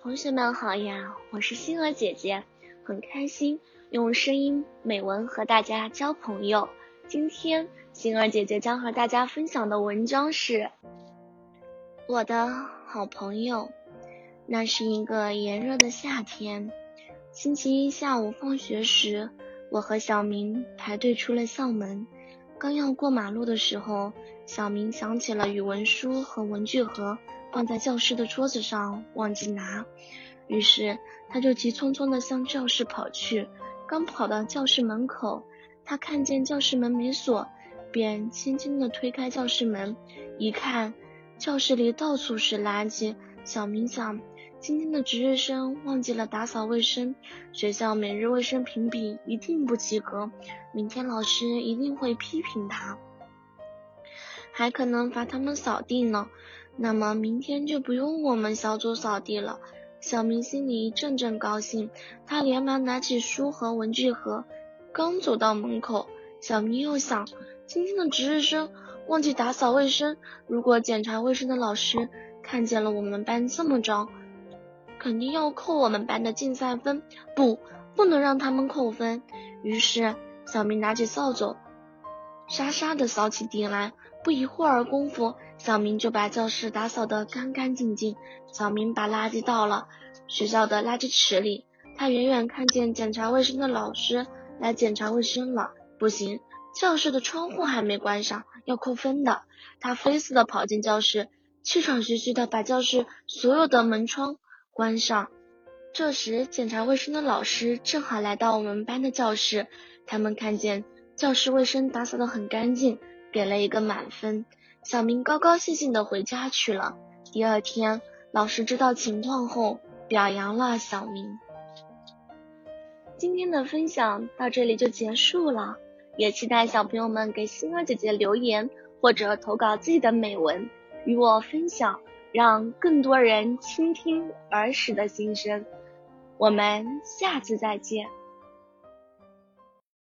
同学们好呀，我是星儿姐姐，很开心用声音美文和大家交朋友。今天星儿姐姐将和大家分享的文章是我的好朋友。那是一个炎热的夏天，星期一下午放学时，我和小明排队出了校门。刚要过马路的时候，小明想起了语文书和文具盒放在教室的桌子上，忘记拿，于是他就急匆匆地向教室跑去。刚跑到教室门口，他看见教室门没锁，便轻轻地推开教室门，一看，教室里到处是垃圾。小明想。今天的值日生忘记了打扫卫生，学校每日卫生评比一定不及格，明天老师一定会批评他，还可能罚他们扫地呢。那么明天就不用我们小组扫地了。小明心里一阵阵高兴，他连忙拿起书和文具盒，刚走到门口，小明又想，今天的值日生忘记打扫卫生，如果检查卫生的老师看见了我们班这么脏。肯定要扣我们班的竞赛分，不，不能让他们扣分。于是，小明拿起扫帚，沙沙的扫起地来。不一会儿功夫，小明就把教室打扫得干干净净。小明把垃圾倒了学校的垃圾池里。他远远看见检查卫生的老师来检查卫生了，不行，教室的窗户还没关上，要扣分的。他飞似的跑进教室，气喘吁吁的把教室所有的门窗。关上。这时，检查卫生的老师正好来到我们班的教室。他们看见教室卫生打扫的很干净，给了一个满分。小明高高兴兴的回家去了。第二天，老师知道情况后，表扬了小明。今天的分享到这里就结束了，也期待小朋友们给星儿姐姐留言或者投稿自己的美文与我分享。让更多人倾听儿时的心声。我们下次再见。